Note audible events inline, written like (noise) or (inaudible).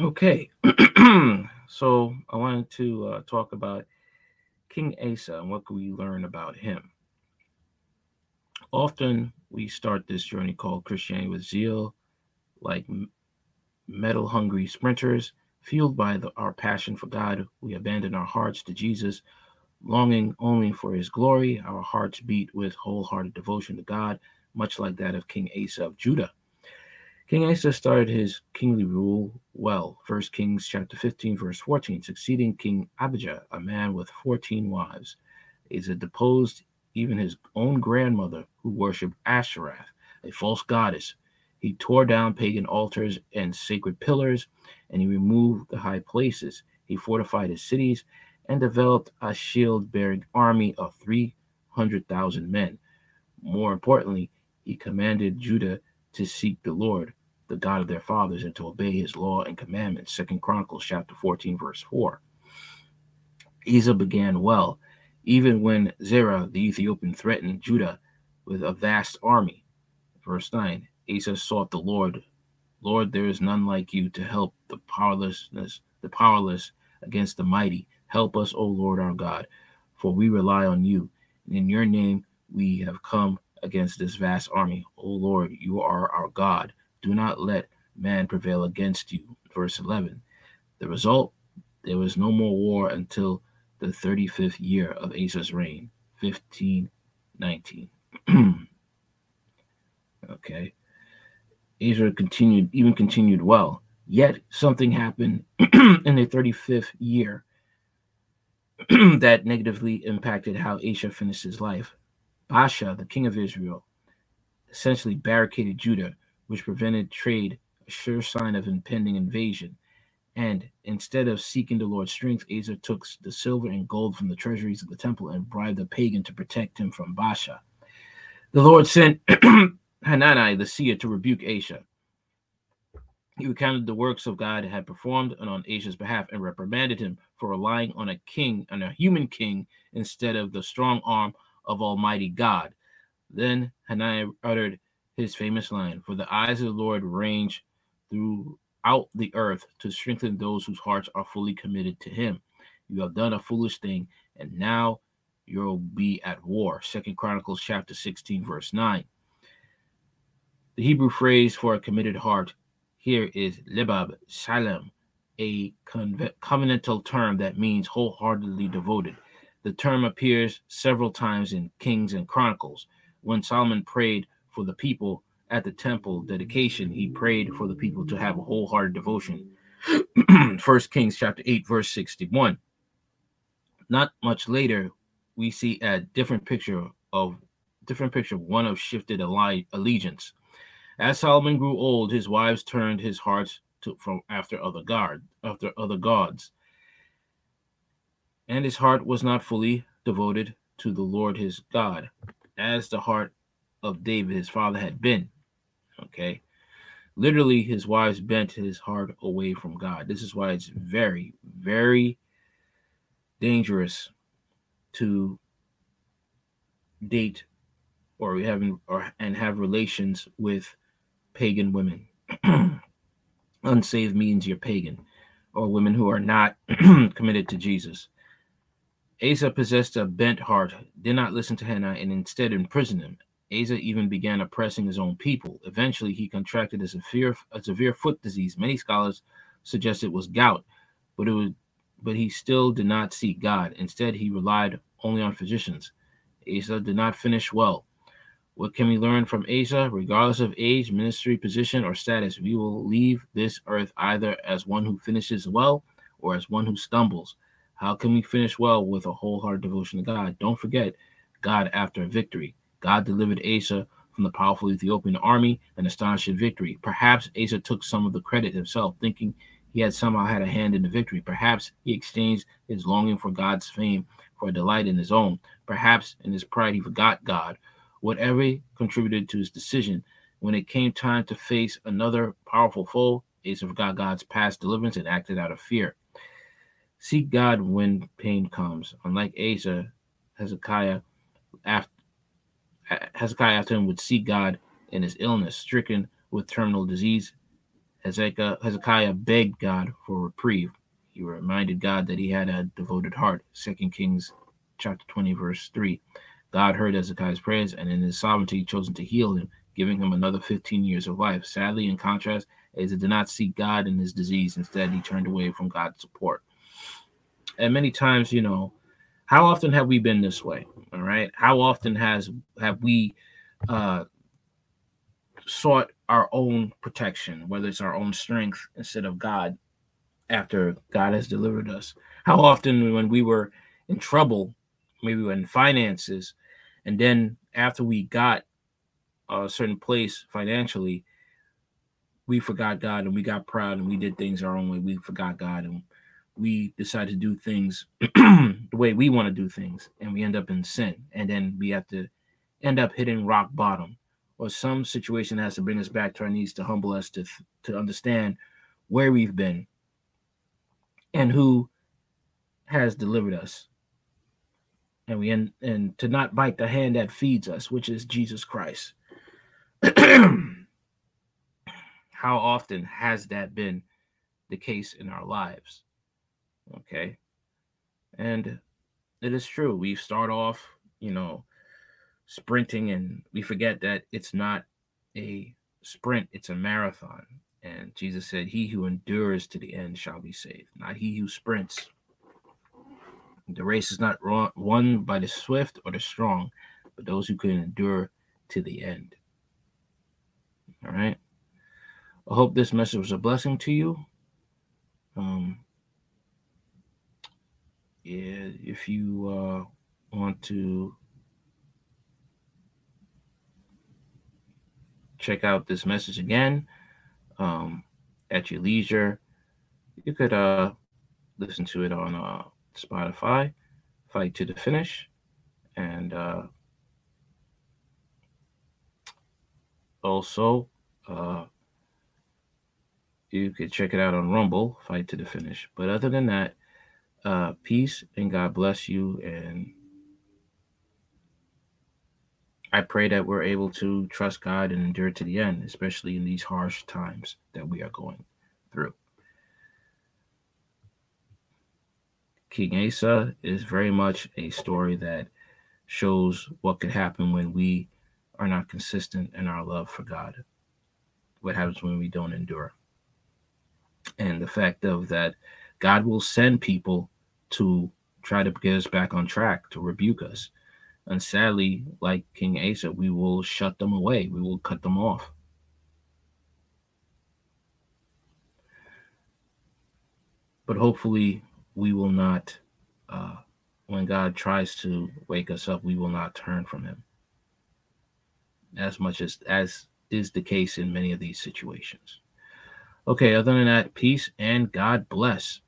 Okay, (clears throat) so I wanted to uh, talk about King Asa and what can we learn about him. Often we start this journey called Christianity with zeal, like medal hungry sprinters, fueled by the, our passion for God. We abandon our hearts to Jesus, longing only for his glory. Our hearts beat with wholehearted devotion to God, much like that of King Asa of Judah. King Asa started his kingly rule well. 1 Kings chapter 15, verse 14, succeeding King Abijah, a man with 14 wives. Asa deposed even his own grandmother, who worshipped Ashtoreth, a false goddess. He tore down pagan altars and sacred pillars, and he removed the high places. He fortified his cities and developed a shield bearing army of 300,000 men. More importantly, he commanded Judah to seek the Lord, the God of their fathers, and to obey his law and commandments. Second Chronicles chapter 14, verse 4. Asa began well, even when Zerah the Ethiopian threatened Judah with a vast army. Verse 9 Asa sought the Lord. Lord, there is none like you to help the powerlessness, the powerless against the mighty. Help us, O Lord our God, for we rely on you. And in your name we have come against this vast army. O Lord, you are our God. Do not let man prevail against you. Verse 11. The result there was no more war until the 35th year of Asa's reign, 1519. (clears throat) okay. Asa continued, even continued well. Yet something happened (clears throat) in the 35th year (clears throat) that negatively impacted how Asa finished his life. Baasha, the king of Israel, essentially barricaded Judah, which prevented trade, a sure sign of impending invasion. And instead of seeking the Lord's strength, Asa took the silver and gold from the treasuries of the temple and bribed a pagan to protect him from Baasha. The Lord sent (clears throat) Hanani the seer to rebuke Asa. He recounted the works of God had performed and on Asa's behalf and reprimanded him for relying on a king, on a human king, instead of the strong arm of Almighty God. Then Hananiah uttered his famous line For the eyes of the Lord range throughout the earth to strengthen those whose hearts are fully committed to him. You have done a foolish thing, and now you'll be at war. Second Chronicles chapter 16, verse 9. The Hebrew phrase for a committed heart here is libab shalem, a covenantal term that means wholeheartedly devoted. The term appears several times in Kings and Chronicles. When Solomon prayed for the people at the temple dedication, he prayed for the people to have a wholehearted devotion. (clears throat) First Kings chapter 8, verse 61. Not much later, we see a different picture of different picture, one of shifted allegiance. As Solomon grew old, his wives turned his hearts to, from after other god, after other gods, and his heart was not fully devoted to the Lord his God, as the heart of David his father had been. Okay, literally, his wives bent his heart away from God. This is why it's very, very dangerous to date or we having or and have relations with pagan women. (clears throat) Unsaved means you're pagan, or women who are not (clears throat) committed to Jesus. Asa possessed a bent heart, did not listen to Hannah, and instead imprisoned him. Asa even began oppressing his own people. Eventually, he contracted a severe, a severe foot disease. Many scholars suggest it was gout, but it was, but he still did not seek God. Instead, he relied only on physicians. Asa did not finish well. What can we learn from Asa? Regardless of age, ministry, position, or status, we will leave this earth either as one who finishes well or as one who stumbles. How can we finish well with a wholehearted devotion to God? Don't forget God after victory. God delivered Asa from the powerful Ethiopian army and astonishing victory. Perhaps Asa took some of the credit himself, thinking he had somehow had a hand in the victory. Perhaps he exchanged his longing for God's fame for a delight in his own. Perhaps in his pride he forgot God whatever contributed to his decision. When it came time to face another powerful foe, Asa forgot God's past deliverance and acted out of fear. Seek God when pain comes. Unlike Asa, Hezekiah after Hezekiah after him would seek God in his illness, stricken with terminal disease. Hezekiah begged God for reprieve. He reminded God that he had a devoted heart. Second Kings chapter 20, verse 3. God heard Hezekiah's prayers, and in his sovereignty, chosen to heal him, giving him another 15 years of life. Sadly, in contrast, Asa did not seek God in his disease. Instead, he turned away from God's support. And many times, you know, how often have we been this way? All right. How often has have we uh sought our own protection, whether it's our own strength instead of God after God has delivered us? How often when we were in trouble, maybe in finances, and then after we got a certain place financially, we forgot God and we got proud and we did things our own way. We forgot God and we decide to do things (clears throat) the way we want to do things and we end up in sin. And then we have to end up hitting rock bottom or some situation has to bring us back to our knees to humble us to, to understand where we've been and who has delivered us and we and, and to not bite the hand that feeds us, which is Jesus Christ. (clears throat) How often has that been the case in our lives? Okay. And it is true. We start off, you know, sprinting and we forget that it's not a sprint, it's a marathon. And Jesus said, He who endures to the end shall be saved, not he who sprints. The race is not won by the swift or the strong, but those who can endure to the end. All right. I hope this message was a blessing to you. Um, yeah, if you uh, want to check out this message again um, at your leisure, you could uh, listen to it on uh, Spotify, Fight to the Finish, and uh, also uh, you could check it out on Rumble, Fight to the Finish. But other than that, uh, peace and God bless you. And I pray that we're able to trust God and endure to the end, especially in these harsh times that we are going through. King Asa is very much a story that shows what could happen when we are not consistent in our love for God. What happens when we don't endure. And the fact of that God will send people to try to get us back on track, to rebuke us. And sadly, like King Asa, we will shut them away. We will cut them off. But hopefully, we will not, uh, when God tries to wake us up, we will not turn from Him. As much as as is the case in many of these situations. Okay, other than that, peace and God bless.